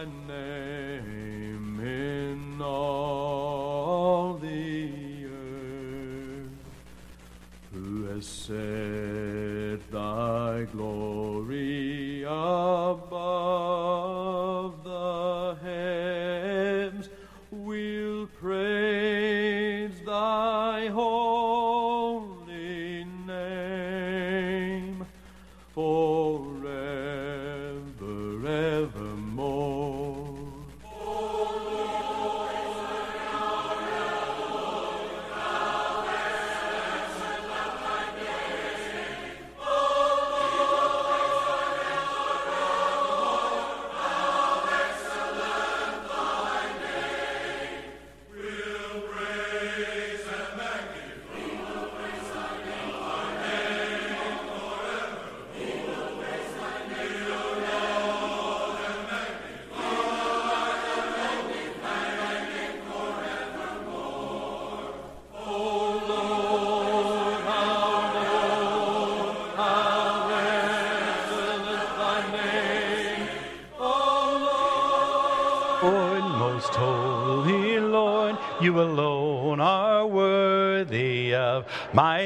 is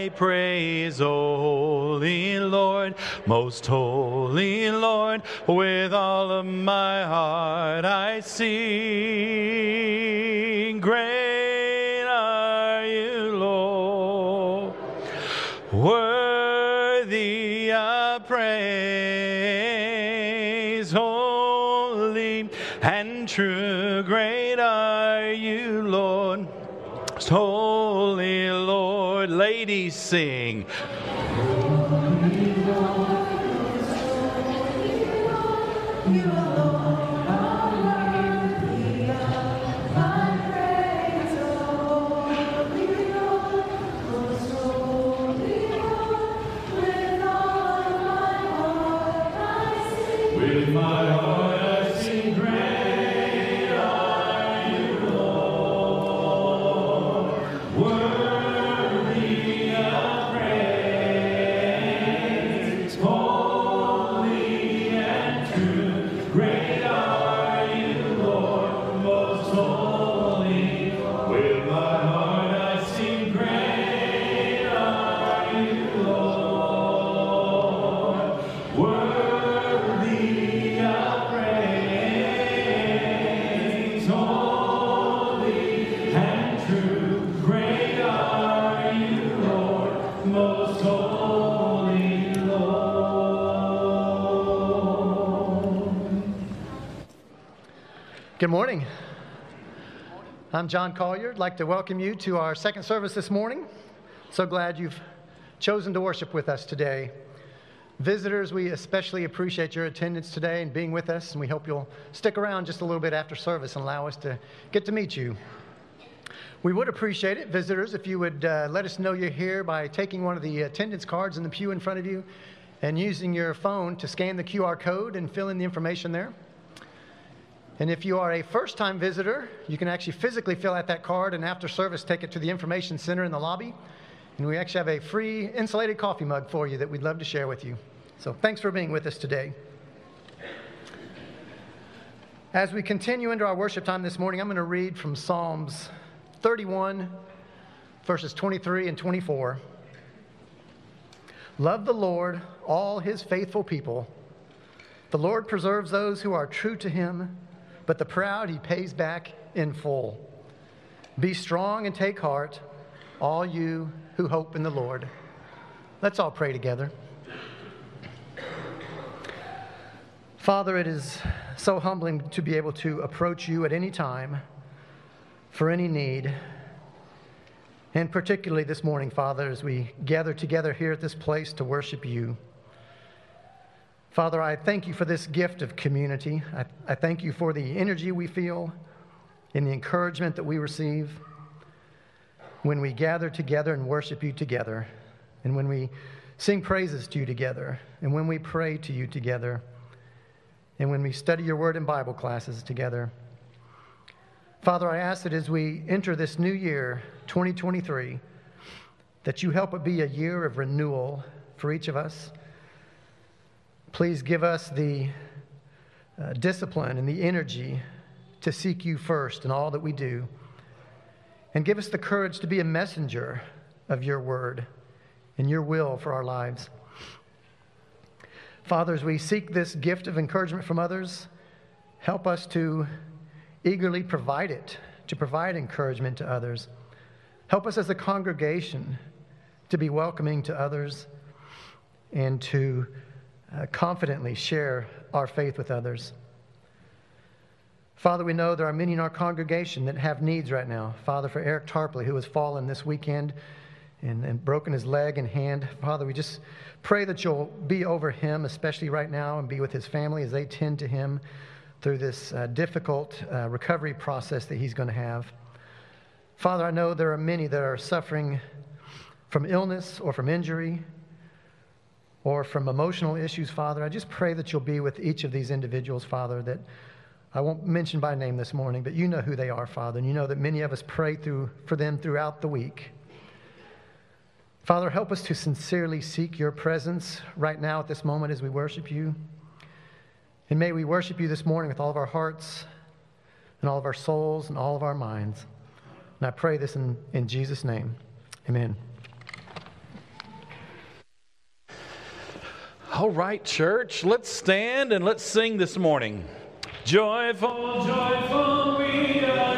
my praise, holy Lord, most holy Lord, with all of my heart I sing. Sing. Morning. I'm John Collier. I'd like to welcome you to our second service this morning. So glad you've chosen to worship with us today. Visitors, we especially appreciate your attendance today and being with us, and we hope you'll stick around just a little bit after service and allow us to get to meet you. We would appreciate it, visitors, if you would uh, let us know you're here by taking one of the attendance cards in the pew in front of you and using your phone to scan the QR code and fill in the information there. And if you are a first time visitor, you can actually physically fill out that card and after service take it to the information center in the lobby. And we actually have a free insulated coffee mug for you that we'd love to share with you. So thanks for being with us today. As we continue into our worship time this morning, I'm going to read from Psalms 31, verses 23 and 24. Love the Lord, all his faithful people. The Lord preserves those who are true to him, but the proud he pays back in full. Be strong and take heart, all you who hope in the Lord. Let's all pray together. Father, it is so humbling to be able to approach you at any time for any need. And particularly this morning, Father, as we gather together here at this place to worship you. Father, I thank you for this gift of community. I, I thank you for the energy we feel and the encouragement that we receive when we gather together and worship you together, and when we sing praises to you together, and when we pray to you together, and when we study your word in Bible classes together. Father, I ask that as we enter this new year, 2023, that you help it be a year of renewal for each of us. Please give us the uh, discipline and the energy to seek you first in all that we do. And give us the courage to be a messenger of your word and your will for our lives. Fathers, we seek this gift of encouragement from others, help us to eagerly provide it, to provide encouragement to others. Help us as a congregation to be welcoming to others and to uh, confidently share our faith with others. Father, we know there are many in our congregation that have needs right now. Father, for Eric Tarpley, who has fallen this weekend and, and broken his leg and hand, Father, we just pray that you'll be over him, especially right now, and be with his family as they tend to him through this uh, difficult uh, recovery process that he's going to have. Father, I know there are many that are suffering from illness or from injury or from emotional issues, Father. I just pray that you'll be with each of these individuals, Father, that I won't mention by name this morning, but you know who they are, Father, and you know that many of us pray through, for them throughout the week. Father, help us to sincerely seek your presence right now at this moment as we worship you. And may we worship you this morning with all of our hearts and all of our souls and all of our minds. And I pray this in, in Jesus' name. Amen. All right, church, let's stand and let's sing this morning. Joyful, Joyful we adore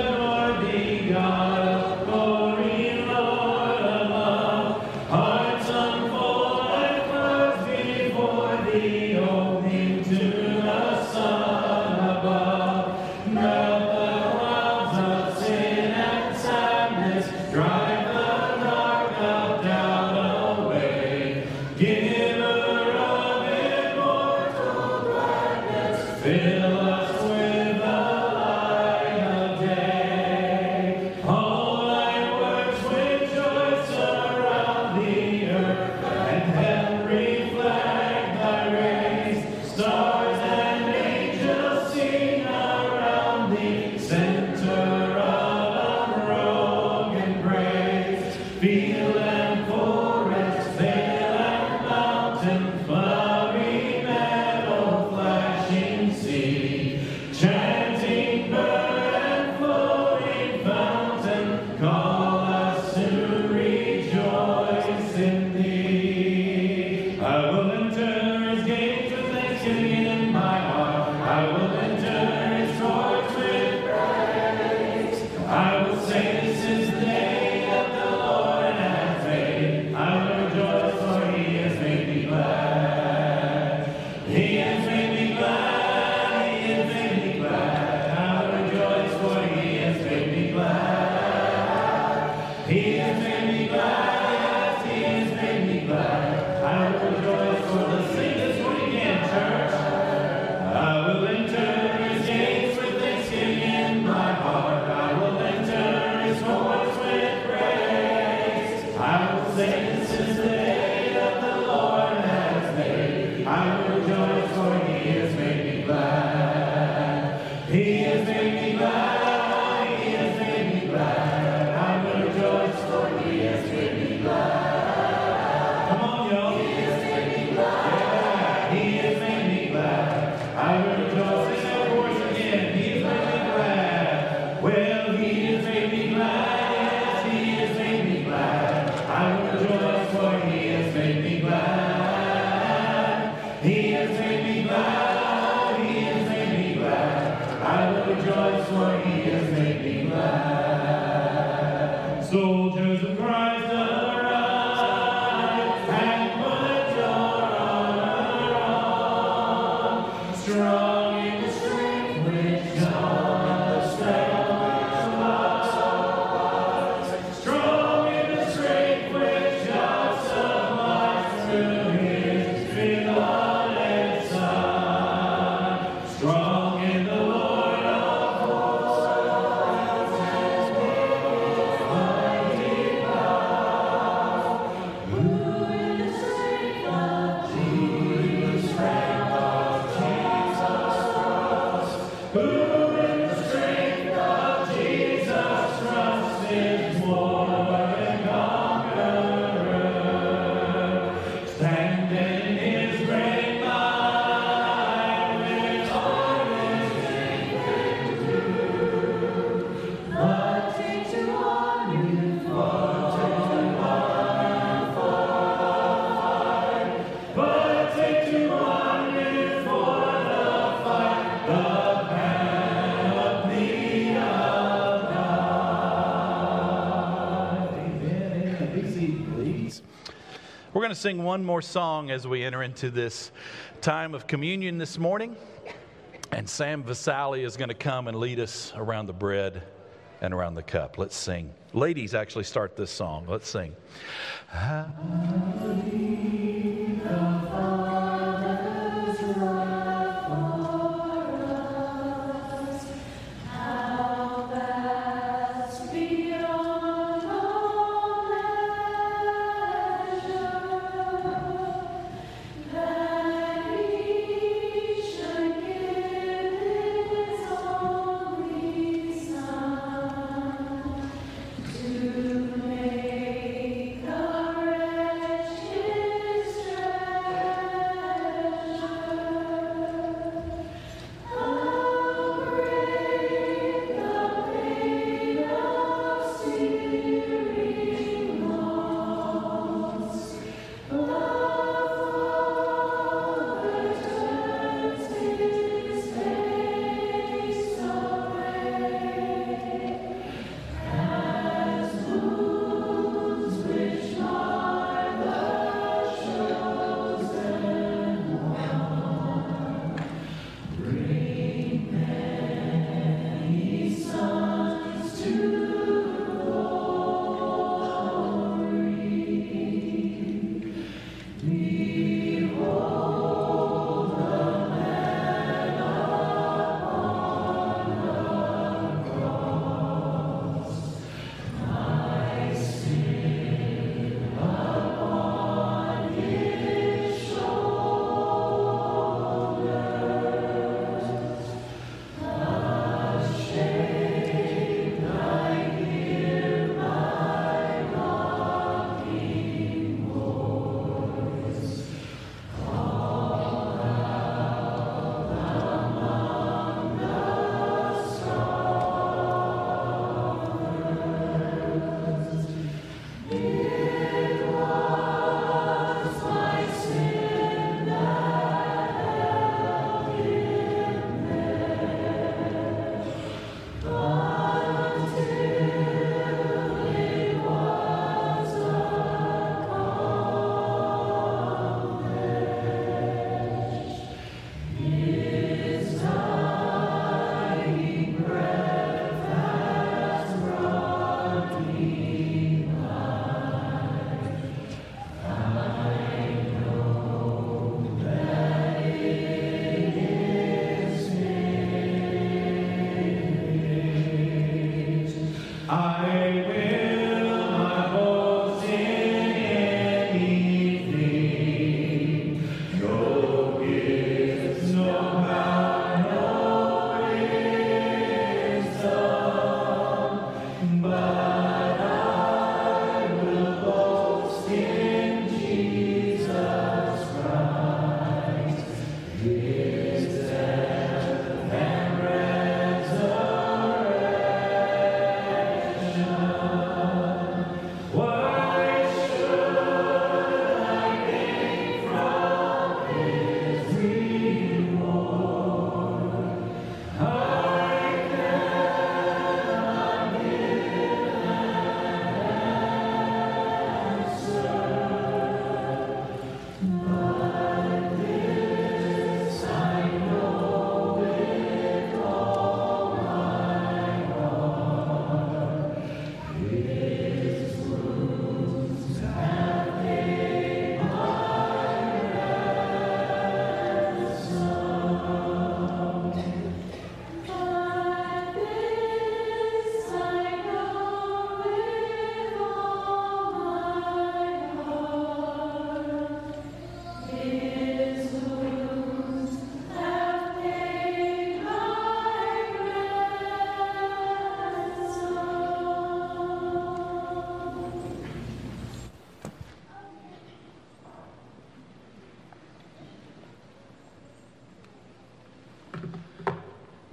going to sing one more song as we enter into this time of communion this morning. And Sam Vasali is going to come and lead us around the bread and around the cup. Let's sing. Ladies actually start this song. Let's sing.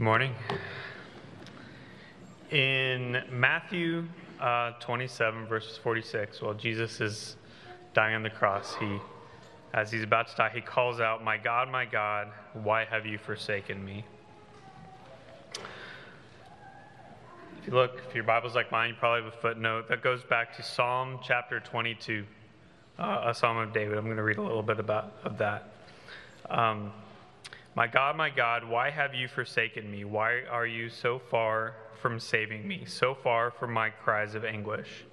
Morning. In Matthew uh, 27, verses 46, while Jesus is dying on the cross, he, as he's about to die, he calls out, "My God, my God, why have you forsaken me?" If you look, if your Bible's like mine, you probably have a footnote that goes back to Psalm chapter 22, uh, a Psalm of David. I'm going to read a little bit about of that. Um, my God, my God, why have you forsaken me? Why are you so far from saving me, so far from my cries of anguish?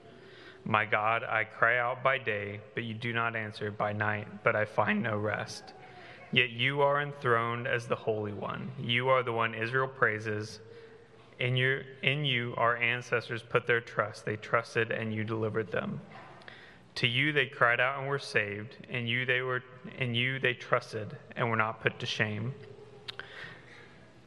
My God, I cry out by day, but you do not answer, by night, but I find no rest. Yet you are enthroned as the Holy One. You are the one Israel praises. In, your, in you, our ancestors put their trust. They trusted, and you delivered them. To you they cried out and were saved. In you they were in you they trusted and were not put to shame.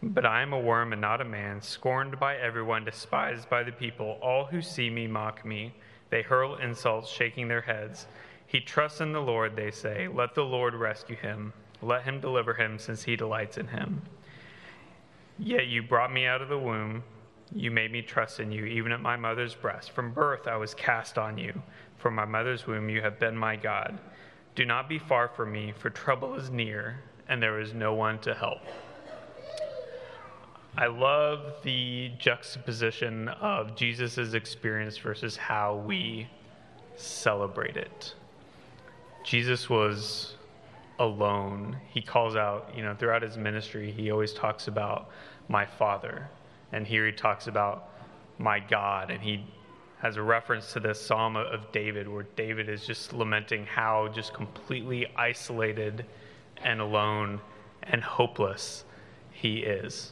But I am a worm and not a man, scorned by everyone, despised by the people. All who see me mock me. They hurl insults, shaking their heads. He trusts in the Lord, they say. Let the Lord rescue him. Let him deliver him, since he delights in him. Yet you brought me out of the womb. You made me trust in you, even at my mother's breast. From birth I was cast on you. From my mother's womb you have been my God. Do not be far from me, for trouble is near, and there is no one to help. I love the juxtaposition of Jesus' experience versus how we celebrate it. Jesus was alone. He calls out, you know, throughout his ministry, he always talks about my Father. And here he talks about my God. And he has a reference to this Psalm of David, where David is just lamenting how just completely isolated and alone and hopeless he is.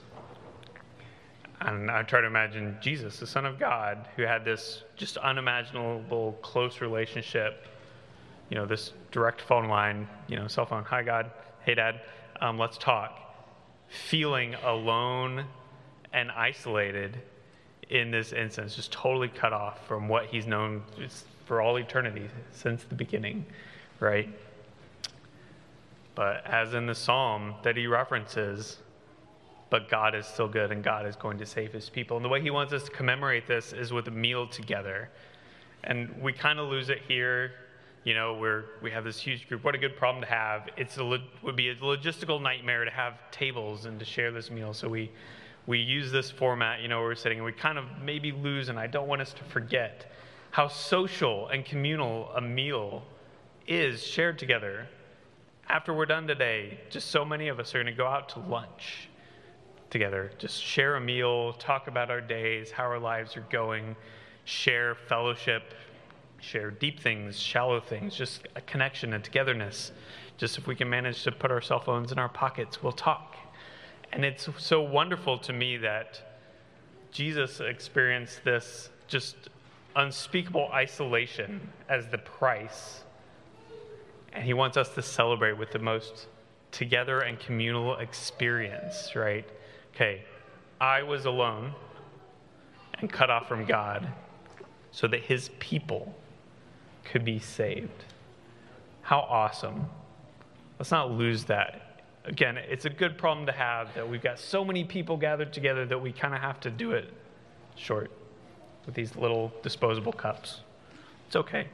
And I try to imagine Jesus, the Son of God, who had this just unimaginable close relationship, you know, this direct phone line, you know, cell phone, hi, God, hey, Dad, um, let's talk. Feeling alone and isolated in this instance, just totally cut off from what he's known for all eternity since the beginning, right? But as in the psalm that he references, but God is still good and God is going to save his people. And the way he wants us to commemorate this is with a meal together. And we kind of lose it here. You know, where we have this huge group. What a good problem to have. It would be a logistical nightmare to have tables and to share this meal. So we, we use this format, you know, where we're sitting, and we kind of maybe lose, and I don't want us to forget how social and communal a meal is shared together. After we're done today, just so many of us are going to go out to lunch together. Just share a meal, talk about our days, how our lives are going, share fellowship, share deep things, shallow things, just a connection, a togetherness. Just if we can manage to put our cell phones in our pockets, we'll talk. And it's so wonderful to me that Jesus experienced this just unspeakable isolation as the price. And he wants us to celebrate with the most together and communal experience, right? Okay, I was alone and cut off from God so that his people could be saved. How awesome. Let's not lose that. Again, it's a good problem to have that we've got so many people gathered together that we kind of have to do it short with these little disposable cups. It's okay.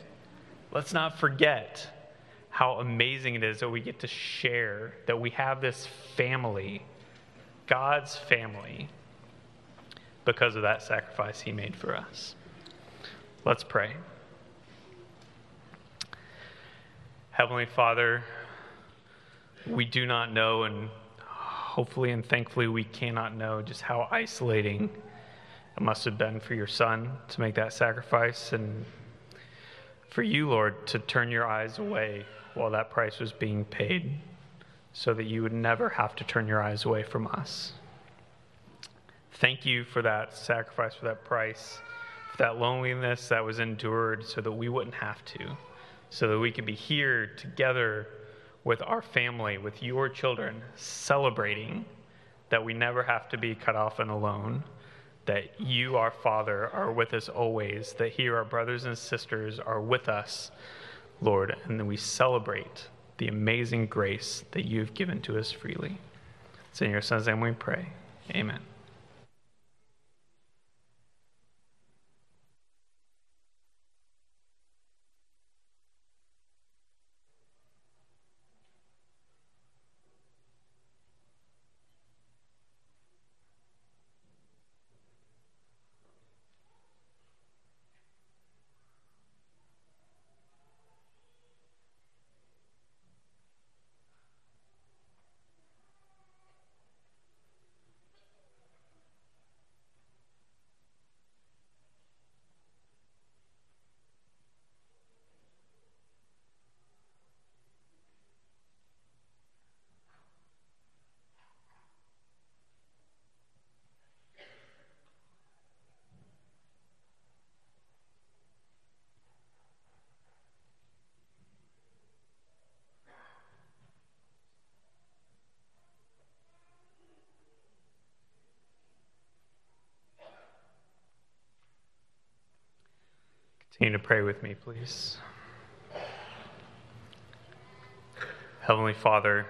Let's not forget how amazing it is that we get to share, that we have this family God's family because of that sacrifice he made for us. Let's pray. Heavenly Father, we do not know, and hopefully and thankfully we cannot know just how isolating it must have been for your son to make that sacrifice and for you, Lord, to turn your eyes away while that price was being paid so that you would never have to turn your eyes away from us. Thank you for that sacrifice, for that price, for that loneliness that was endured so that we wouldn't have to, so that we could be here together with our family, with your children, celebrating that we never have to be cut off and alone, that you, our Father, are with us always, that here our brothers and sisters are with us, Lord, and then we celebrate the amazing grace that you've given to us freely. It's in your son's name we pray. Amen. Continue to pray with me, please. Heavenly Father,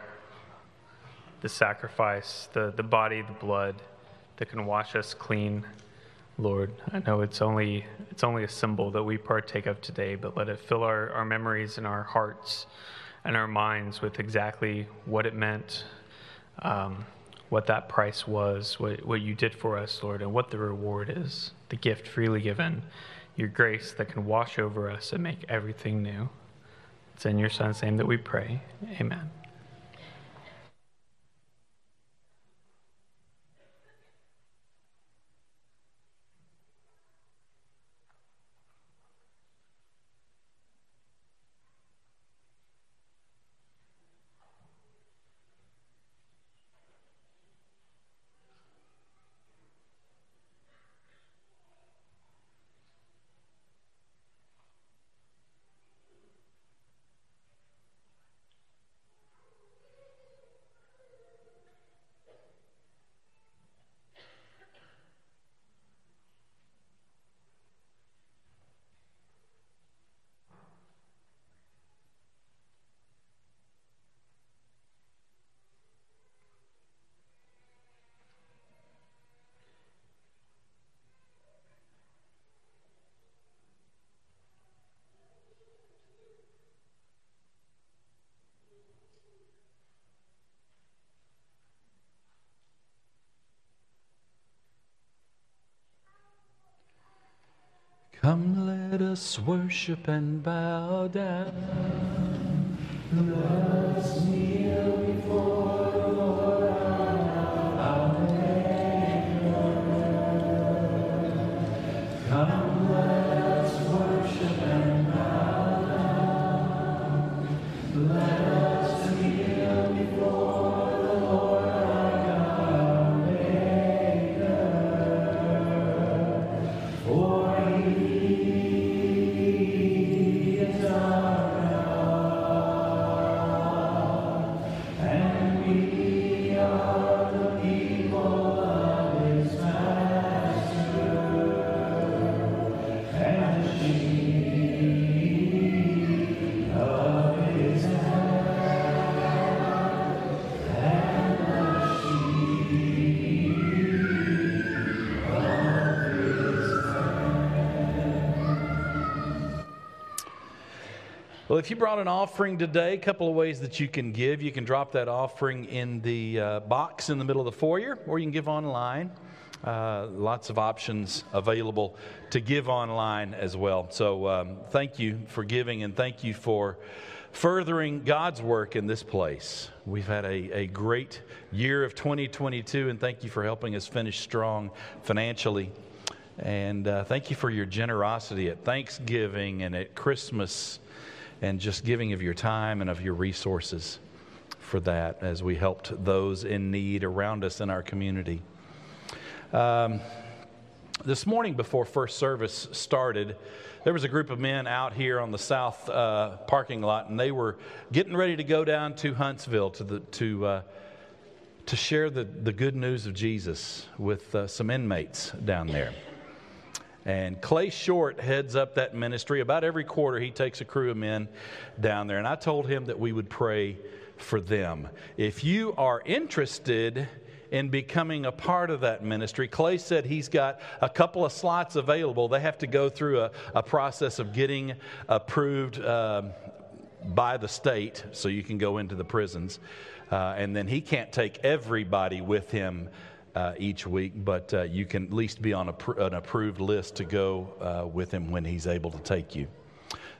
the sacrifice, the, the body, the blood that can wash us clean, Lord. I know it's only it's only a symbol that we partake of today, but let it fill our, our memories and our hearts and our minds with exactly what it meant, um, what that price was, what, what you did for us, Lord, and what the reward is, the gift freely given, your grace that can wash over us and make everything new. It's in your Son's name that we pray. Amen. Come, let us worship and bow down. If you brought an offering today, a couple of ways that you can give. You can drop that offering in the uh, box in the middle of the foyer, or you can give online. Uh, lots of options available to give online as well. So, um, thank you for giving and thank you for furthering God's work in this place. We've had a, a great year of 2022, and thank you for helping us finish strong financially. And uh, thank you for your generosity at Thanksgiving and at Christmas and just giving of your time and of your resources for that as we helped those in need around us in our community. Um, this morning, before first service started, there was a group of men out here on the south uh, parking lot, and they were getting ready to go down to Huntsville to, the, to, uh, to share the, the good news of Jesus with uh, some inmates down there. And Clay Short heads up that ministry. About every quarter, he takes a crew of men down there. And I told him that we would pray for them. If you are interested in becoming a part of that ministry, Clay said he's got a couple of slots available. They have to go through a, a process of getting approved. Um, by the state, so you can go into the prisons. Uh, and then he can't take everybody with him uh, each week, but uh, you can at least be on a, an approved list to go uh, with him when he's able to take you.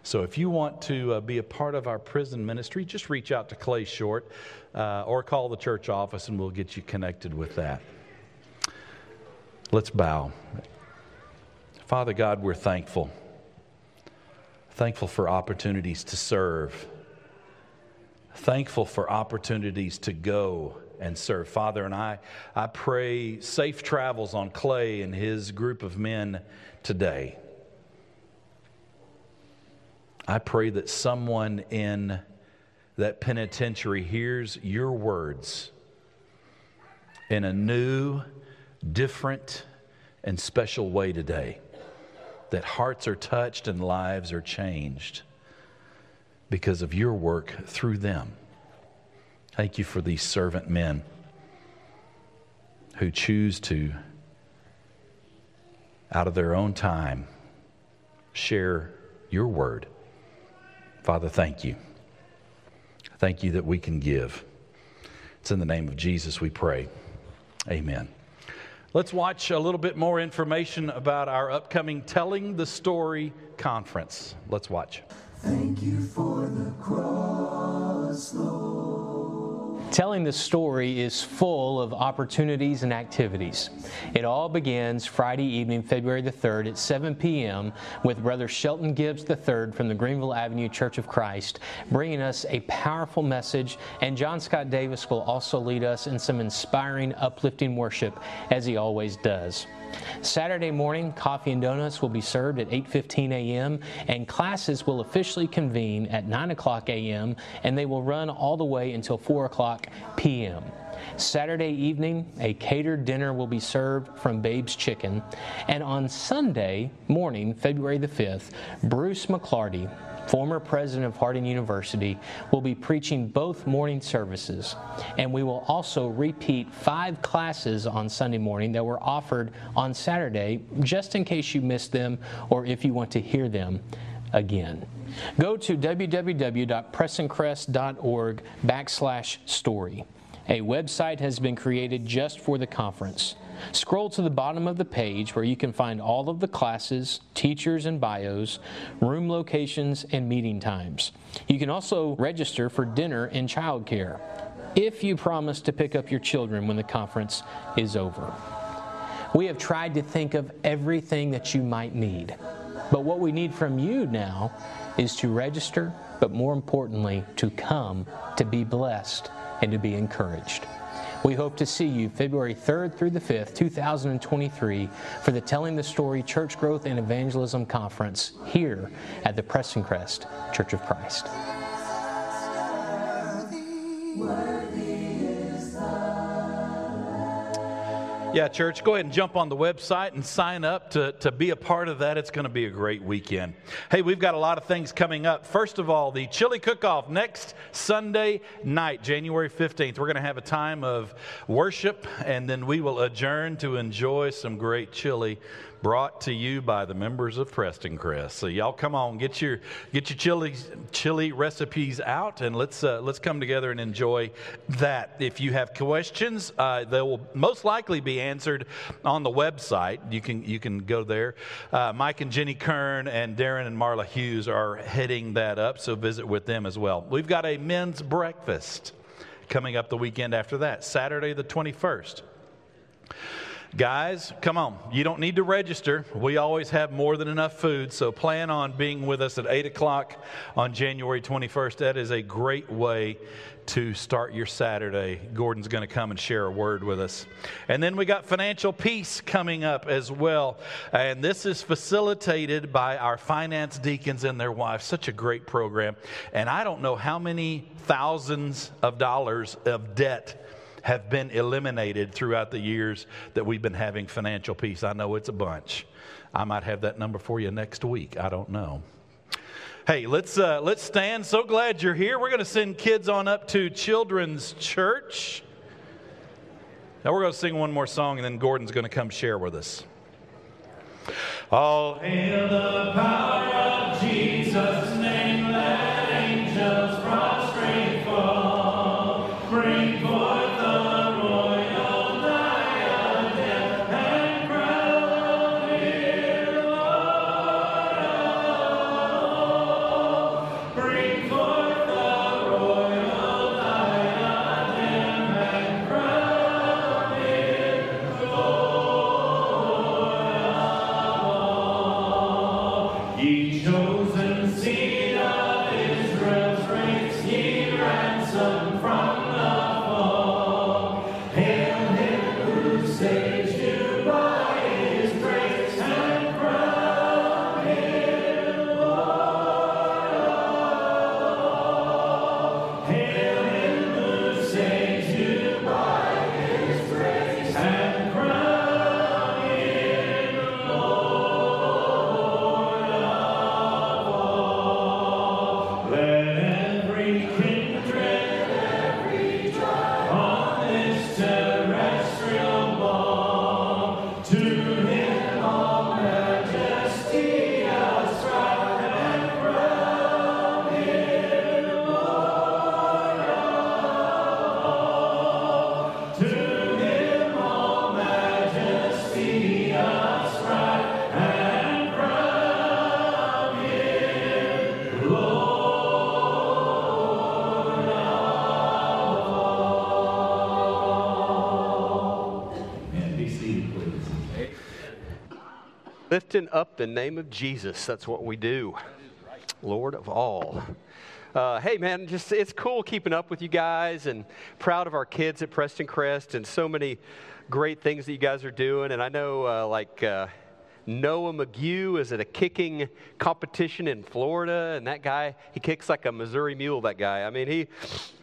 So if you want to uh, be a part of our prison ministry, just reach out to Clay Short uh, or call the church office and we'll get you connected with that. Let's bow. Father God, we're thankful. Thankful for opportunities to serve. Thankful for opportunities to go and serve. Father, and I, I pray safe travels on Clay and his group of men today. I pray that someone in that penitentiary hears your words in a new, different, and special way today. that hearts are touched and lives are changed because of your work through them. Thank you for these servant men who choose to, out of their own time, share your word. Father, thank you. Thank you that we can give. It's in the name of Jesus we pray. Amen. Let's watch a little bit more information about our upcoming Telling the Story conference. Let's watch. Thank you for the cross. Telling the story is full of opportunities and activities. It all begins Friday evening, February the 3rd at 7 p.m. with Brother Shelton Gibbs III from the Greenville Avenue Church of Christ bringing us a powerful message, and John Scott Davis will also lead us in some inspiring, uplifting worship as he always does. Saturday morning, coffee and donuts will be served at 8:15 a.m. and classes will officially convene at 9 o'clock a.m. and they will run all the way until 4 o'clock p.m. Saturday evening, a catered dinner will be served from Babe's Chicken, and on Sunday morning, February the 5th, Bruce McLarty former president of Harding University, will be preaching both morning services. And we will also repeat five classes on Sunday morning that were offered on Saturday, just in case you missed them or if you want to hear them again. Go to www.prestoncrest.org backslash story. A website has been created just for the conference. Scroll to the bottom of the page where you can find all of the classes, teachers and bios, room locations, and meeting times. You can also register for dinner and childcare if you promise to pick up your children when the conference is over. We have tried to think of everything that you might need. But what we need from you now is to register, but more importantly, to come to be blessed and to be encouraged. We hope to see you February 3rd through the 5th, 2023, for the Telling the Story Church Growth and Evangelism Conference here at the Preston Crest Church of Christ. Yeah, church, go ahead and jump on the website and sign up to, to be a part of that. It's going to be a great weekend. Hey, we've got a lot of things coming up. First of all, the chili cook off next Sunday night, January 15th. We're going to have a time of worship and then we will adjourn to enjoy some great chili brought to you by the members of Preston Crest. So y'all come on, get your get your chili chili recipes out, and let's uh, let's come together and enjoy that. If you have questions, uh, they will most likely be answered on the website. You can you can go there. Uh, Mike and Jenny Kern and Darren and Marla Hughes are heading that up, so visit with them as well. We've got a men's breakfast coming up the weekend after that, Saturday the 21st. Guys, come on. You don't need to register. We always have more than enough food, so plan on being with us at 8 o'clock on January 21st. That is a great way to start your Saturday. Gordon's going to come and share a word with us. And then we got Financial Peace coming up as well. And this is facilitated by our finance deacons and their wives. Such a great program. And I don't know how many thousands of dollars of debt have been eliminated throughout the years that we've been having financial peace. I know it's a bunch. I might have that number for you next week. I don't know. Hey, let's uh, let's stand. So glad you're here. We're going to send kids on up to Children's Church. Now we're going to sing one more song, and then Gordon's going to come share with us. All Hail the power of Jesus' name, lifting up the name of Jesus. That's what we do. Lord of all. Uh, hey, man, just it's cool keeping up with you guys and proud of our kids at Preston Crest and so many great things that you guys are doing. And I know, uh, like, uh, Noah McGew is at a kicking competition in Florida, and that guy, he kicks like a Missouri mule, that guy. I mean, he.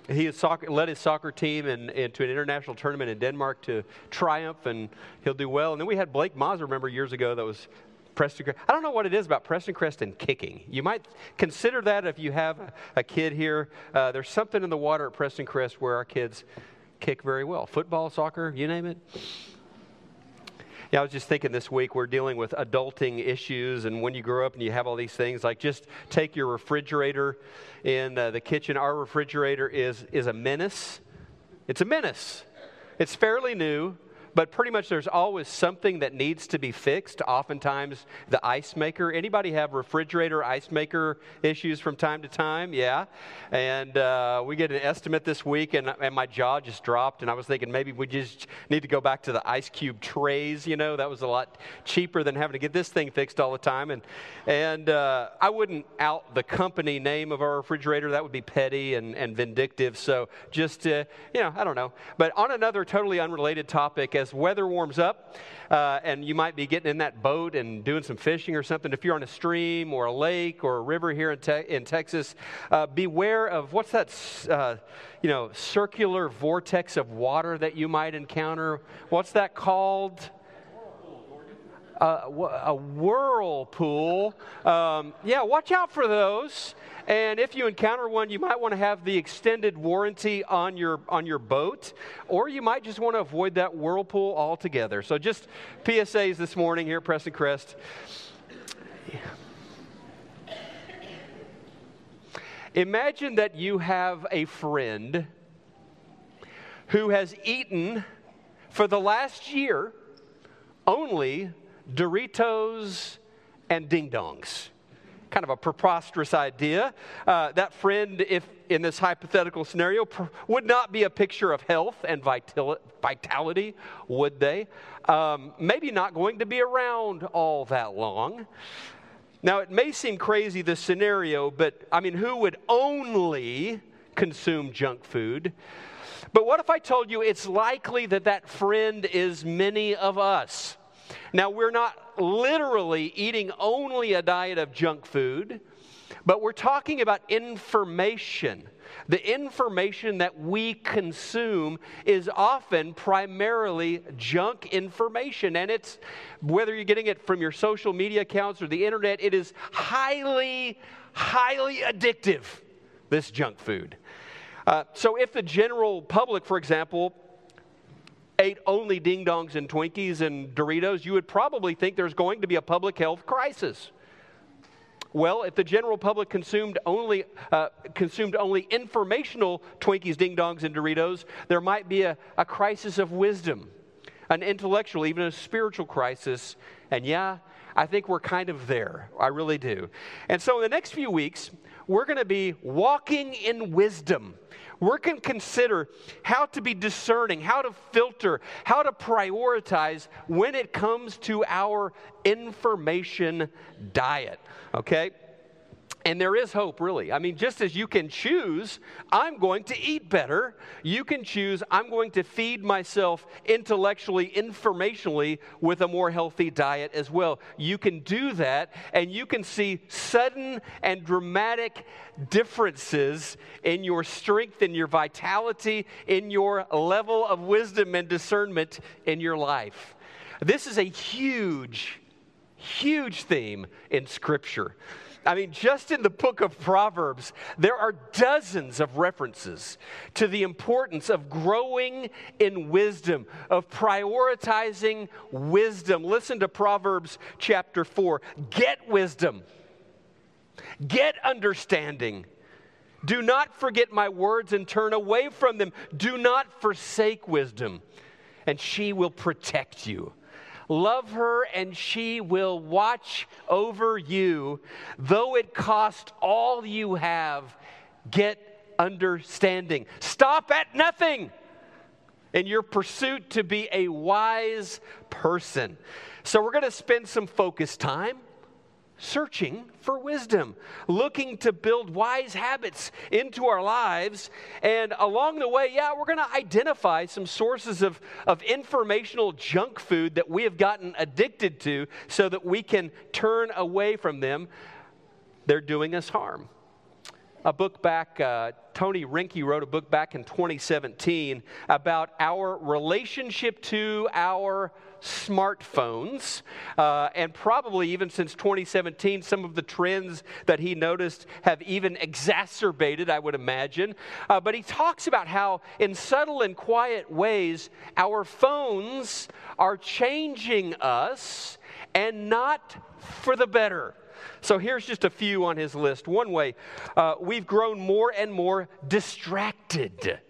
He soccer, led his soccer team in, into an international tournament in Denmark to triumph, and he'll do well. And then we had Blake Mazer, remember, years ago, that was Preston Crest. I don't know what it is about Preston Crest and kicking. You might consider that if you have a, a kid here. Uh, there's something in the water at Preston Crest where our kids kick very well. Football, soccer, you name it. Yeah, I was just thinking this week we're dealing with adulting issues, and when you grow up and you have all these things, like just take your refrigerator in uh, the kitchen. Our refrigerator is is a menace. It's a menace. It's fairly new but pretty much there's always something that needs to be fixed. Oftentimes the ice maker anybody have refrigerator ice maker issues from time to time? Yeah. And uh, we get an estimate this week and, and my jaw just dropped and i was thinking maybe we just need to go back to the ice cube trays you know? That was a lot cheaper than having to get this thing fixed all the time. And and uh, i wouldn't out the company name of our refrigerator. That would be petty and, and vindictive. So just uh, you know i don't know. But on another totally unrelated topic weather warms up uh, and you might be getting in that boat and doing some fishing or something, if you're on a stream or a lake or a river here in, te- in Texas, uh, beware of what's that, uh, you know, circular vortex of water that you might encounter. What's that called? a, a whirlpool. Um, yeah, watch out for those. And if you encounter one, you might want to have the extended warranty on your on your boat, or you might just want to avoid that whirlpool altogether. So just PSAs this morning here Preston Crest. Imagine that you have a friend who has eaten for the last year only Doritos and ding dongs. Kind of a preposterous idea. Uh, that friend, if in this hypothetical scenario, pr- would not be a picture of health and vital- vitality, would they? Um, maybe not going to be around all that long. Now, it may seem crazy, this scenario, but I mean, who would only consume junk food? But what if I told you it's likely that that friend is many of us? Now, we're not literally eating only a diet of junk food, but we're talking about information. The information that we consume is often primarily junk information. And it's, whether you're getting it from your social media accounts or the internet, it is highly, highly addictive, this junk food. Uh, so if the general public, for example, ate only ding dongs and Twinkies and Doritos, you would probably think there's going to be a public health crisis. Well, if the general public consumed only, uh, consumed only informational Twinkies, Ding Dongs, and Doritos, there might be a, a crisis of wisdom, an intellectual, even a spiritual crisis. And yeah, I think we're kind of there. I really do. And so in the next few weeks, we're going to be walking in wisdom. We're going to consider how to be discerning, how to filter, how to prioritize when it comes to our information diet. Okay? And there is hope, really. I mean, just as you can choose, I'm going to eat better, you can choose, I'm going to feed myself intellectually, informationally with a more healthy diet as well. You can do that, and you can see sudden and dramatic differences in your strength, in your vitality, in your level of wisdom and discernment in your life. This is a huge, huge theme in Scripture. I mean, just in the book of Proverbs, there are dozens of references to the importance of growing in wisdom, of prioritizing wisdom. Listen to Proverbs chapter 4 Get wisdom, get understanding. Do not forget my words and turn away from them. Do not forsake wisdom, and she will protect you. Love her, and she will watch over you. Though it cost all you have, get understanding. Stop at nothing in your pursuit to be a wise person. So, we're going to spend some focus time searching for wisdom, looking to build wise habits into our lives. And along the way, yeah, we're going to identify some sources of, of informational junk food that we have gotten addicted to so that we can turn away from them. They're doing us harm. A book back, uh, Tony Reinke wrote a book back in 2017 about our relationship to our smartphones. Uh, and probably even since 2017, some of the trends that he noticed have even exacerbated, I would imagine. Uh, but he talks about how, in subtle and quiet ways, our phones are changing us and not for the better. So here's just a few on his list. One way, uh, we've grown more and more distracted.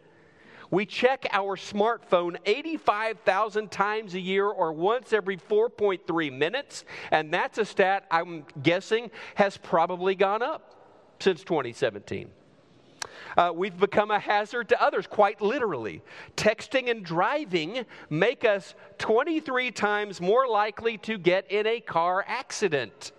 We check our smartphone 85,000 times a year or once every 4.3 minutes, and that's a stat I'm guessing has probably gone up since 2017. Uh, we've become a hazard to others, quite literally. Texting and driving make us 23 times more likely to get in a car accident.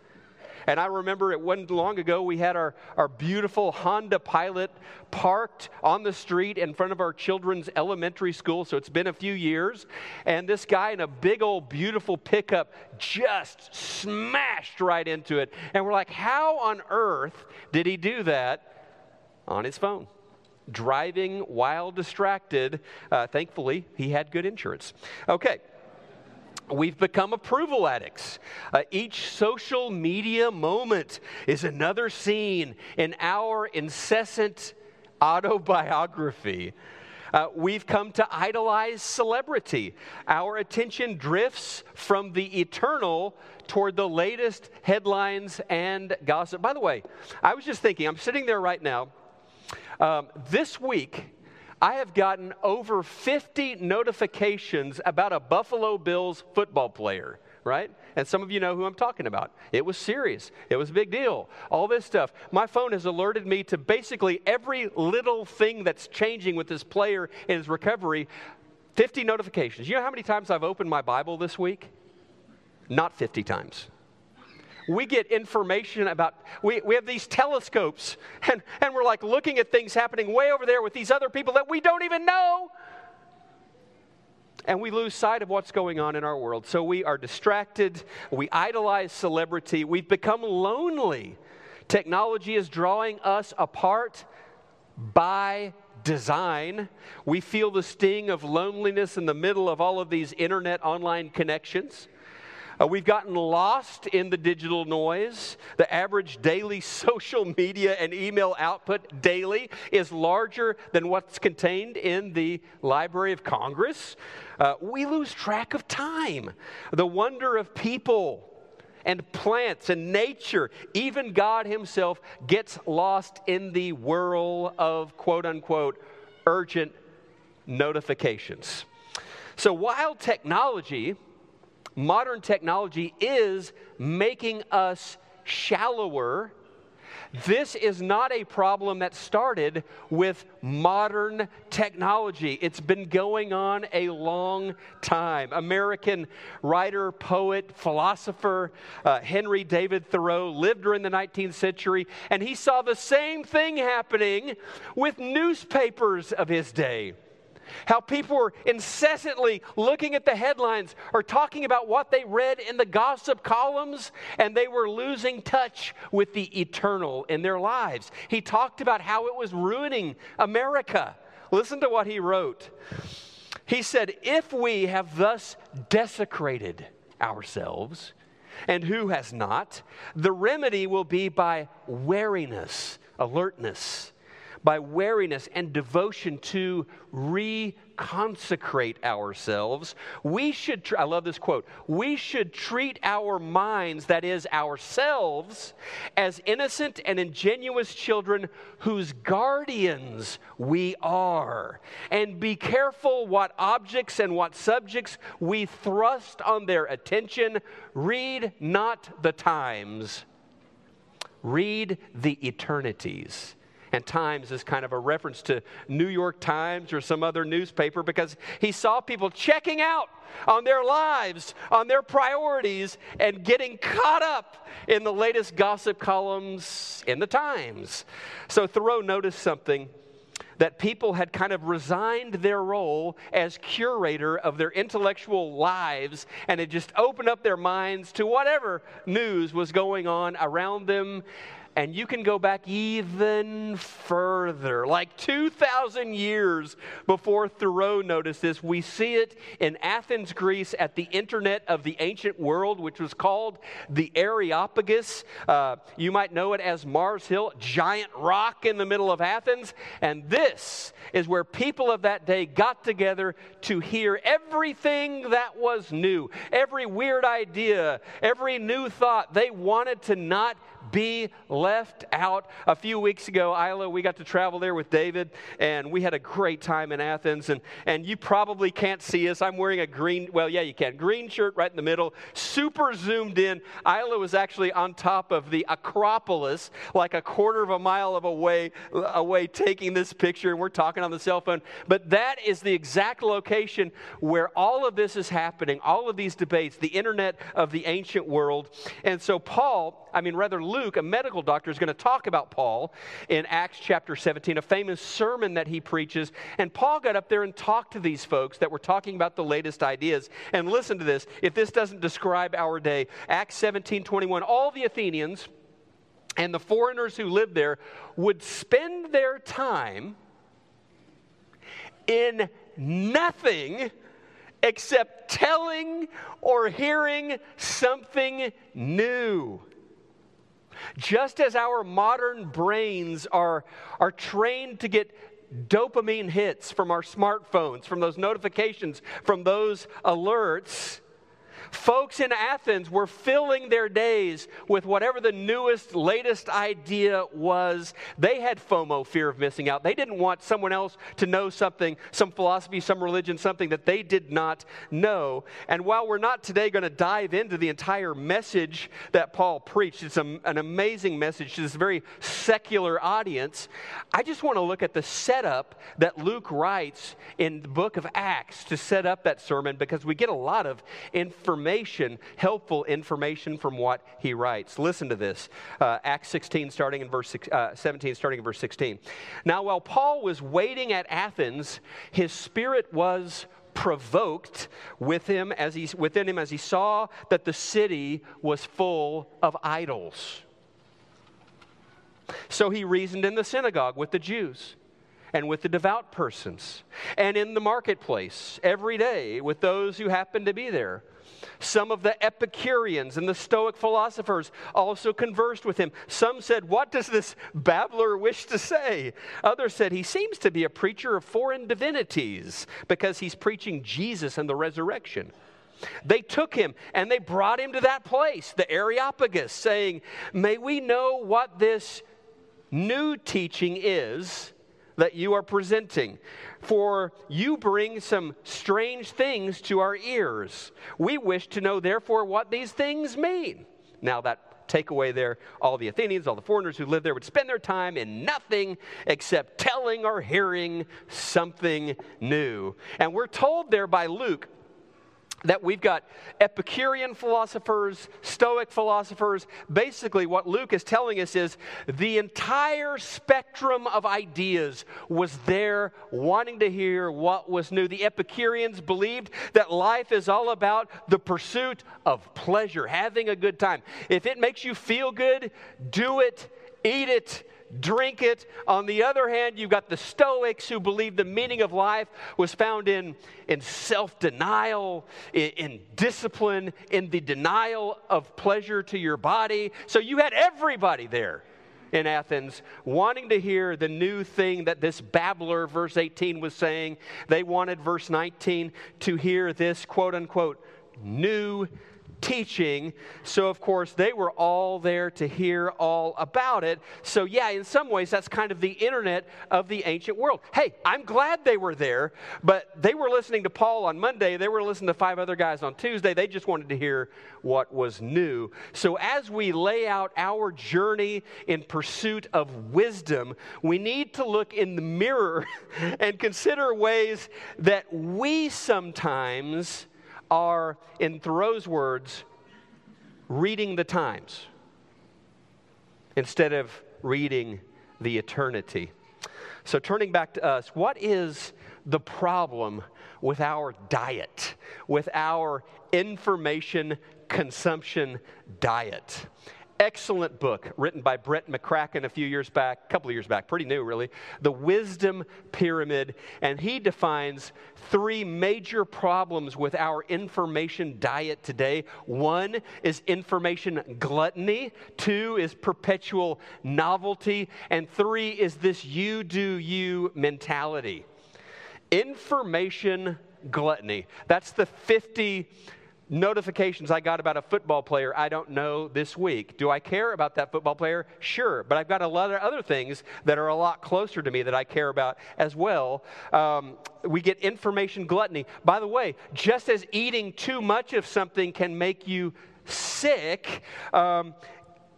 And I remember it wasn't long ago, we had our, our beautiful Honda Pilot parked on the street in front of our children's elementary school. So it's been a few years. And this guy in a big old beautiful pickup just smashed right into it. And we're like, how on earth did he do that on his phone? Driving while distracted. Uh, thankfully, he had good insurance. Okay. We've become approval addicts. Uh, each social media moment is another scene in our incessant autobiography. Uh, we've come to idolize celebrity. Our attention drifts from the eternal toward the latest headlines and gossip. By the way, I was just thinking, I'm sitting there right now. Um, this week, I have gotten over 50 notifications about a Buffalo Bills football player, right? And some of you know who I'm talking about. It was serious, it was a big deal. All this stuff. My phone has alerted me to basically every little thing that's changing with this player in his recovery. 50 notifications. You know how many times I've opened my Bible this week? Not 50 times we get information about, we, we have these telescopes, and, and we're like looking at things happening way over there with these other people that we don't even know. And we lose sight of what's going on in our world. So we are distracted, we idolize celebrity, we've become lonely. Technology is drawing us apart by design. We feel the sting of loneliness in the middle of all of these internet online connections. Uh, we've gotten lost in the digital noise. The average daily social media and email output daily is larger than what's contained in the Library of Congress. Uh, we lose track of time, the wonder of people and plants and nature. Even God Himself gets lost in the whirl of quote unquote urgent notifications. So while technology modern technology is making us shallower. This is not a problem that started with modern technology. It's been going on a long time. American writer, poet, philosopher uh, Henry David Thoreau lived during the 19th century, and he saw the same thing happening with newspapers of his day. How people were incessantly looking at the headlines or talking about what they read in the gossip columns, and they were losing touch with the eternal in their lives. He talked about how it was ruining America. Listen to what he wrote. He said, If we have thus desecrated ourselves, and who has not. The remedy will be by wariness, alertness, by wariness and devotion to reconsecrate ourselves. We should, tr- I love this quote, we should treat our minds, that is, ourselves, as innocent and ingenuous children whose guardians we are. And be careful what objects and what subjects we thrust on their attention. Read not the times, read the eternities. And Times is kind of a reference to New York Times or some other newspaper because he saw people checking out on their lives, on their priorities, and getting caught up in the latest gossip columns in the Times. So Thoreau noticed something that people had kind of resigned their role as curator of their intellectual lives and had just opened up their minds to whatever news was going on around them. And you can go back even further, like 2,000 years before Thoreau noticed this. We see it in Athens, Greece, at the internet of the ancient world, which was called the Areopagus. Uh, you might know it as Mars Hill, giant rock in the middle of Athens. And this is where people of that day got together to hear everything that was new, every weird idea, every new thought. They wanted to not be left out. A few weeks ago, Isla, we got to travel there with David, and we had a great time in Athens. And, and you probably can't see us. I'm wearing a green, well, yeah, you can. Green shirt right in the middle, super zoomed in. Isla was actually on top of the Acropolis, like a quarter of a mile of away, away taking this picture, and we're talking on the cell phone. But that is the exact location where all of this is happening, all of these debates, the internet of the ancient world. And so, Paul, I mean, rather, Luke, a medical doctor, is going to talk about Paul in Acts chapter 17, a famous sermon that he preaches. And Paul got up there and talked to these folks that were talking about the latest ideas. And listen to this if this doesn't describe our day, Acts 17 21, all the Athenians and the foreigners who lived there would spend their time in nothing except telling or hearing something new. Just as our modern brains are, are trained to get dopamine hits from our smartphones, from those notifications, from those alerts, Folks in Athens were filling their days with whatever the newest, latest idea was. They had FOMO, fear of missing out. They didn't want someone else to know something, some philosophy, some religion, something that they did not know. And while we're not today going to dive into the entire message that Paul preached, it's a, an amazing message to this very secular audience. I just want to look at the setup that Luke writes in the book of Acts to set up that sermon because we get a lot of information information, helpful information from what he writes. Listen to this uh, Acts 16, starting in verse uh, 17, starting in verse 16. Now, while Paul was waiting at Athens, his spirit was provoked with him as he, within him as he saw that the city was full of idols. So he reasoned in the synagogue with the Jews and with the devout persons, and in the marketplace every day with those who happened to be there. Some of the Epicureans and the Stoic philosophers also conversed with him. Some said, What does this babbler wish to say? Others said, He seems to be a preacher of foreign divinities because he's preaching Jesus and the resurrection. They took him and they brought him to that place, the Areopagus, saying, May we know what this new teaching is that you are presenting. For you bring some strange things to our ears. We wish to know, therefore, what these things mean. Now, that takeaway there, all the Athenians, all the foreigners who lived there would spend their time in nothing except telling or hearing something new. And we're told there by Luke that we've got Epicurean philosophers, Stoic philosophers. Basically, what Luke is telling us is the entire spectrum of ideas was there wanting to hear what was new. The Epicureans believed that life is all about the pursuit of pleasure, having a good time. If it makes you feel good, do it, eat it, drink it. On the other hand, you've got the Stoics who believe the meaning of life was found in, in self denial, in, in discipline, in the denial of pleasure to your body. So you had everybody there in Athens wanting to hear the new thing that this babbler, verse 18, was saying. They wanted, verse 19, to hear this quote unquote new teaching. So, of course, they were all there to hear all about it. So, yeah, in some ways, that's kind of the internet of the ancient world. Hey, I'm glad they were there, but they were listening to Paul on Monday. They were listening to five other guys on Tuesday. They just wanted to hear what was new. So, as we lay out our journey in pursuit of wisdom, we need to look in the mirror and consider ways that we sometimes are, in Thoreau's words, reading the times instead of reading the eternity. So, turning back to us, what is the problem with our diet, with our information consumption diet? Excellent book written by Brett McCracken a few years back, a couple of years back, pretty new really. The Wisdom Pyramid. And he defines three major problems with our information diet today. One is information gluttony, two is perpetual novelty, and three is this you do you mentality. Information gluttony. That's the 50 notifications I got about a football player I don't know this week. Do I care about that football player? Sure. But I've got a lot of other things that are a lot closer to me that I care about as well. Um, we get information gluttony. By the way, just as eating too much of something can make you sick, um,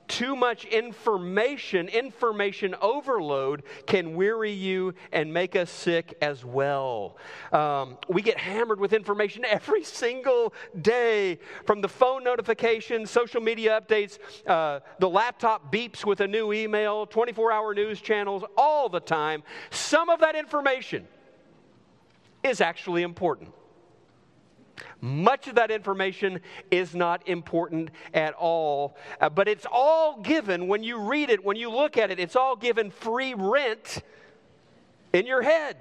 too much information, information overload can weary you and make us sick as well. Um, we get hammered with information every single day from the phone notifications, social media updates, uh, the laptop beeps with a new email, 24 hour news channels, all the time. Some of that information is actually important. Much of that information is not important at all, uh, but it's all given when you read it, when you look at it, it's all given free rent in your head.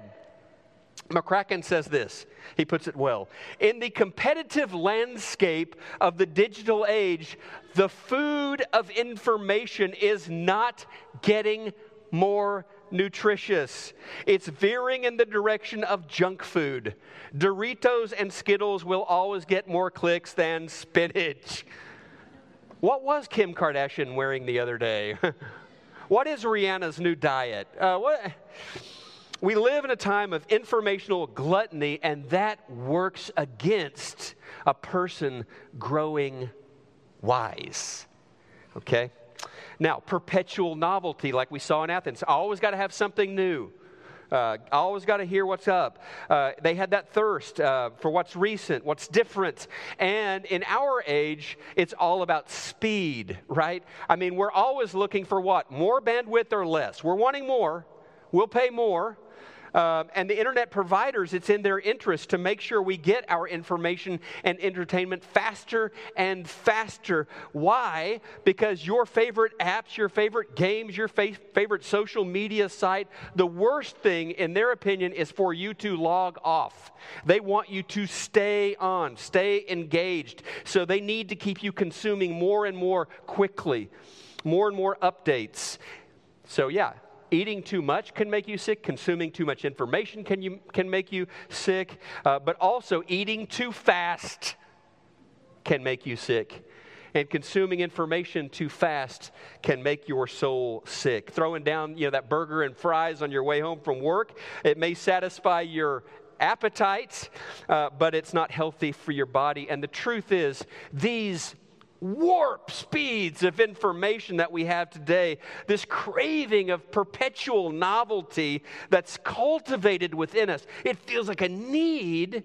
McCracken says this. He puts it well. In the competitive landscape of the digital age, the food of information is not getting more nutritious. It's veering in the direction of junk food. Doritos and Skittles will always get more clicks than spinach. What was Kim Kardashian wearing the other day? what is Rihanna's new diet? Uh, what? We live in a time of informational gluttony, and that works against a person growing wise. Okay? Now, perpetual novelty, like we saw in Athens, always got to have something new. Uh, always got to hear what's up. Uh, they had that thirst uh, for what's recent, what's different. And in our age, it's all about speed, right? I mean, we're always looking for what? More bandwidth or less? We're wanting more. We'll pay more. Um, and the internet providers, it's in their interest to make sure we get our information and entertainment faster and faster. Why? Because your favorite apps, your favorite games, your fa- favorite social media site, the worst thing, in their opinion, is for you to log off. They want you to stay on, stay engaged. So they need to keep you consuming more and more quickly, more and more updates. So, yeah, eating too much can make you sick, consuming too much information can, you, can make you sick, uh, but also eating too fast can make you sick. And consuming information too fast can make your soul sick. Throwing down, you know, that burger and fries on your way home from work, it may satisfy your appetite, uh, but it's not healthy for your body. And the truth is, these warp speeds of information that we have today, this craving of perpetual novelty that's cultivated within us, it feels like a need.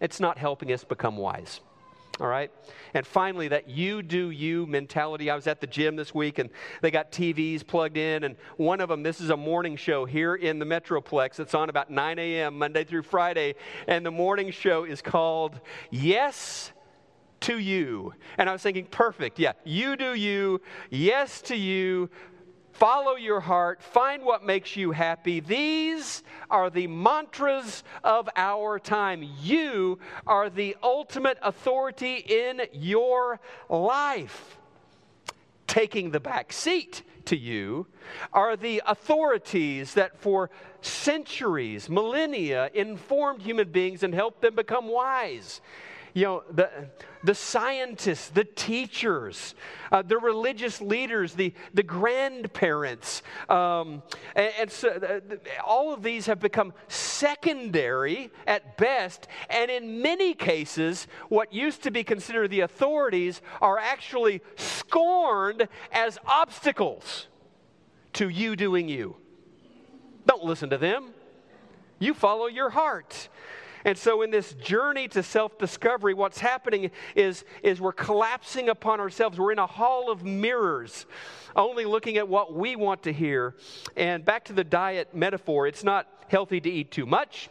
It's not helping us become wise. All right? And finally, that you do you mentality. I was at the gym this week and they got TVs plugged in, and one of them, this is a morning show here in the Metroplex. It's on about 9 a.m., Monday through Friday. And the morning show is called Yes to you. And I was thinking, perfect. Yeah, you do you. Yes to you. follow your heart, find what makes you happy. These are the mantras of our time. You are the ultimate authority in your life. Taking the back seat to you are the authorities that for centuries, millennia, informed human beings and helped them become wise you know, the, the scientists, the teachers, uh, the religious leaders, the, the grandparents. Um, and, and, so uh, all of these have become secondary at best. And in many cases, what used to be considered the authorities are actually scorned as obstacles to you doing you. Don't listen to them. You follow your heart. And so, in this journey to self discovery, what's happening is, is we're collapsing upon ourselves. We're in a hall of mirrors, only looking at what we want to hear. And back to the diet metaphor, it's not healthy to eat too much,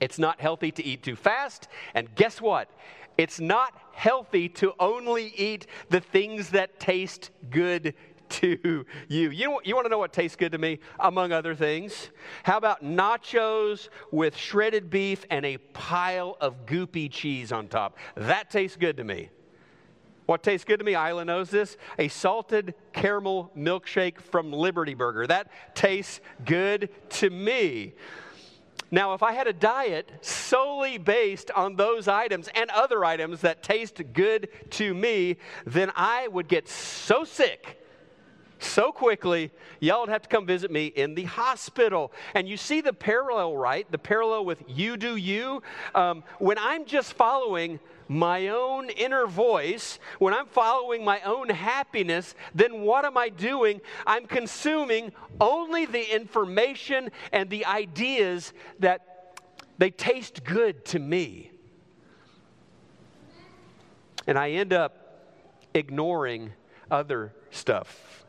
it's not healthy to eat too fast. And guess what? It's not healthy to only eat the things that taste good to you. You, you want to know what tastes good to me, among other things? How about nachos with shredded beef and a pile of goopy cheese on top? That tastes good to me. What tastes good to me, Isla knows this, a salted caramel milkshake from Liberty Burger. That tastes good to me. Now, if I had a diet solely based on those items and other items that taste good to me, then I would get so sick so quickly, y'all would have to come visit me in the hospital. And you see the parallel, right? The parallel with you do you. Um, when I'm just following my own inner voice, when I'm following my own happiness, then what am I doing? I'm consuming only the information and the ideas that they taste good to me. And I end up ignoring other stuff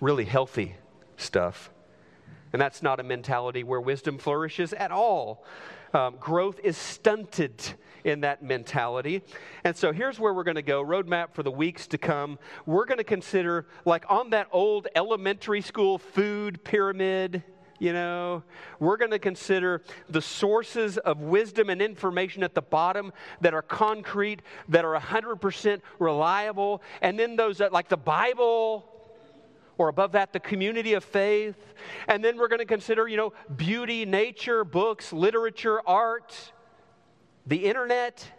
really healthy stuff. And that's not a mentality where wisdom flourishes at all. Um, growth is stunted in that mentality. And so here's where we're going to go roadmap for the weeks to come. We're going to consider, like on that old elementary school food pyramid, you know, we're going to consider the sources of wisdom and information at the bottom that are concrete, that are 100% reliable, and then those that, like the Bible, or above that, the community of faith. And then we're going to consider, you know, beauty, nature, books, literature, art, the internet,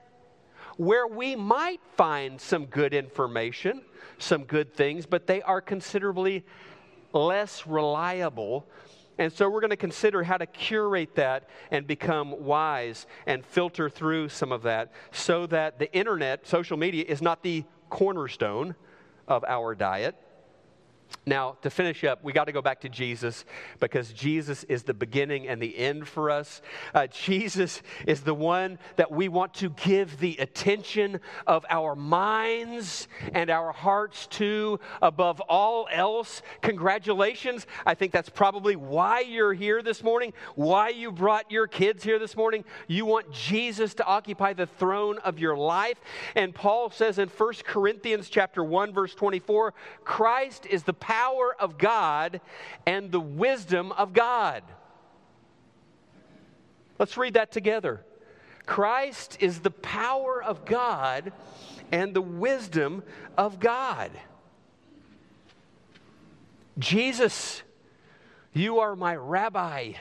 where we might find some good information, some good things, but they are considerably less reliable. And so we're going to consider how to curate that and become wise and filter through some of that so that the internet, social media, is not the cornerstone of our diet now, to finish up, we got to go back to Jesus because Jesus is the beginning and the end for us. Uh, Jesus is the one that we want to give the attention of our minds and our hearts to above all else. Congratulations. I think that's probably why you're here this morning, why you brought your kids here this morning. You want Jesus to occupy the throne of your life. And Paul says in 1 Corinthians chapter 1 verse 24, Christ is the power of God and the wisdom of God. Let's read that together. Christ is the power of God and the wisdom of God. Jesus, you are my rabbi.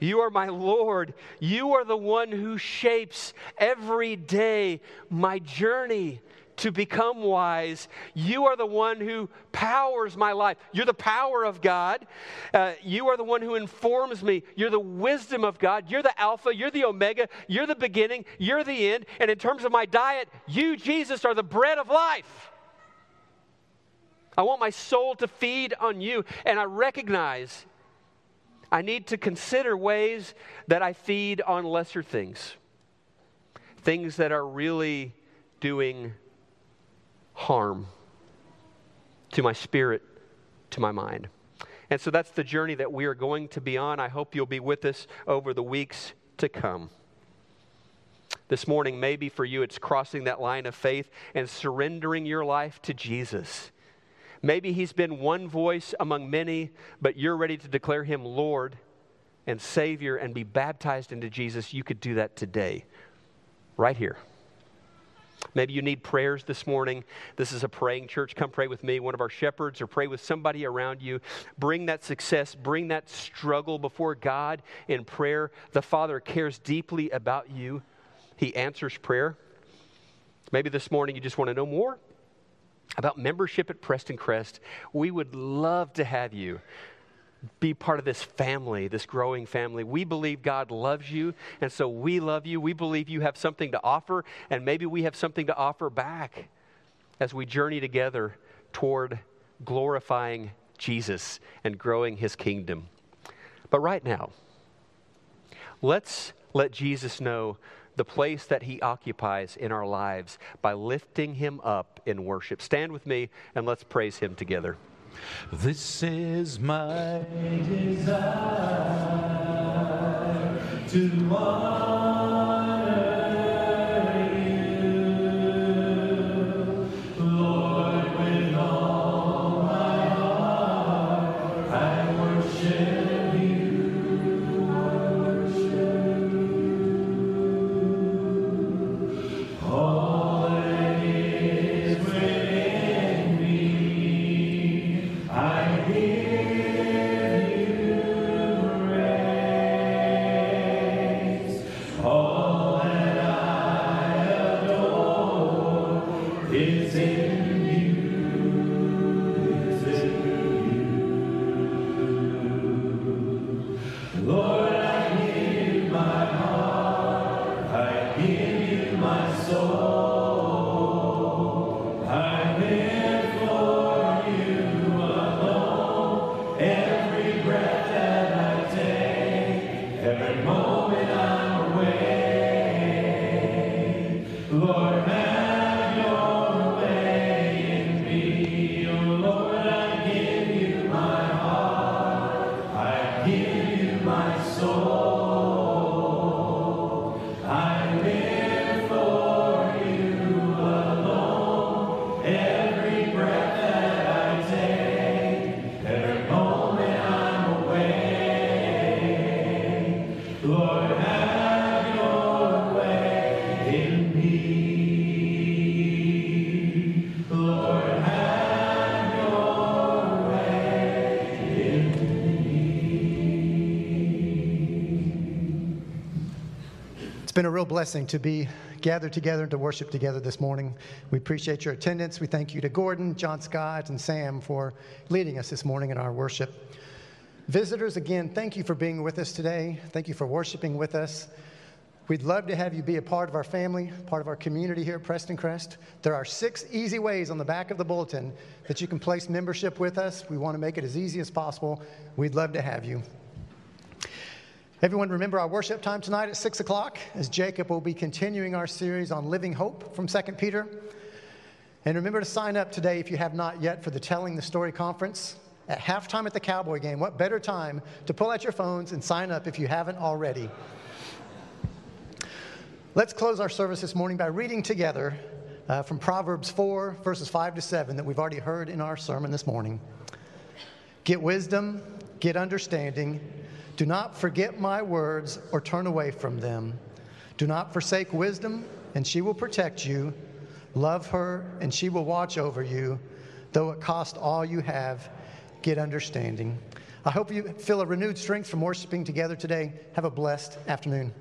You are my Lord. You are the one who shapes every day my journey to become wise. You are the one who powers my life. You're the power of God. Uh, you are the one who informs me. You're the wisdom of God. You're the Alpha. You're the Omega. You're the beginning. You're the end. And in terms of my diet, you, Jesus, are the bread of life. I want my soul to feed on you. And I recognize I need to consider ways that I feed on lesser things, things that are really doing harm to my spirit, to my mind. And so that's the journey that we are going to be on. I hope you'll be with us over the weeks to come. This morning, maybe for you, it's crossing that line of faith and surrendering your life to Jesus. Maybe he's been one voice among many, but you're ready to declare him Lord and Savior and be baptized into Jesus. You could do that today, right here. Maybe you need prayers this morning. This is a praying church. Come pray with me, one of our shepherds, or pray with somebody around you. Bring that success, bring that struggle before God in prayer. The Father cares deeply about you, He answers prayer. Maybe this morning you just want to know more about membership at Prestoncrest. We would love to have you be part of this family, this growing family. We believe God loves you, and so we love you. We believe you have something to offer, and maybe we have something to offer back as we journey together toward glorifying Jesus and growing his kingdom. But right now, let's let Jesus know the place that he occupies in our lives by lifting him up in worship. Stand with me and let's praise him together. This is my desire to honor been a real blessing to be gathered together and to worship together this morning. We appreciate your attendance. We thank you to Gordon, John Scott, and Sam for leading us this morning in our worship. Visitors, again, thank you for being with us today. Thank you for worshiping with us. We'd love to have you be a part of our family, part of our community here at Prestoncrest. There are six easy ways on the back of the bulletin that you can place membership with us. We want to make it as easy as possible. We'd love to have you. Everyone, remember our worship time tonight at 6 o'clock as Jacob will be continuing our series on living hope from 2 Peter. And remember to sign up today if you have not yet for the Telling the Story conference at halftime at the Cowboy game. What better time to pull out your phones and sign up if you haven't already? Let's close our service this morning by reading together uh, from Proverbs 4, verses 5 to 7, that we've already heard in our sermon this morning. Get wisdom, get understanding. Do not forget my words or turn away from them. Do not forsake wisdom, and she will protect you. Love her, and she will watch over you. Though it cost all you have, get understanding. I hope you feel a renewed strength from worshiping together today. Have a blessed afternoon.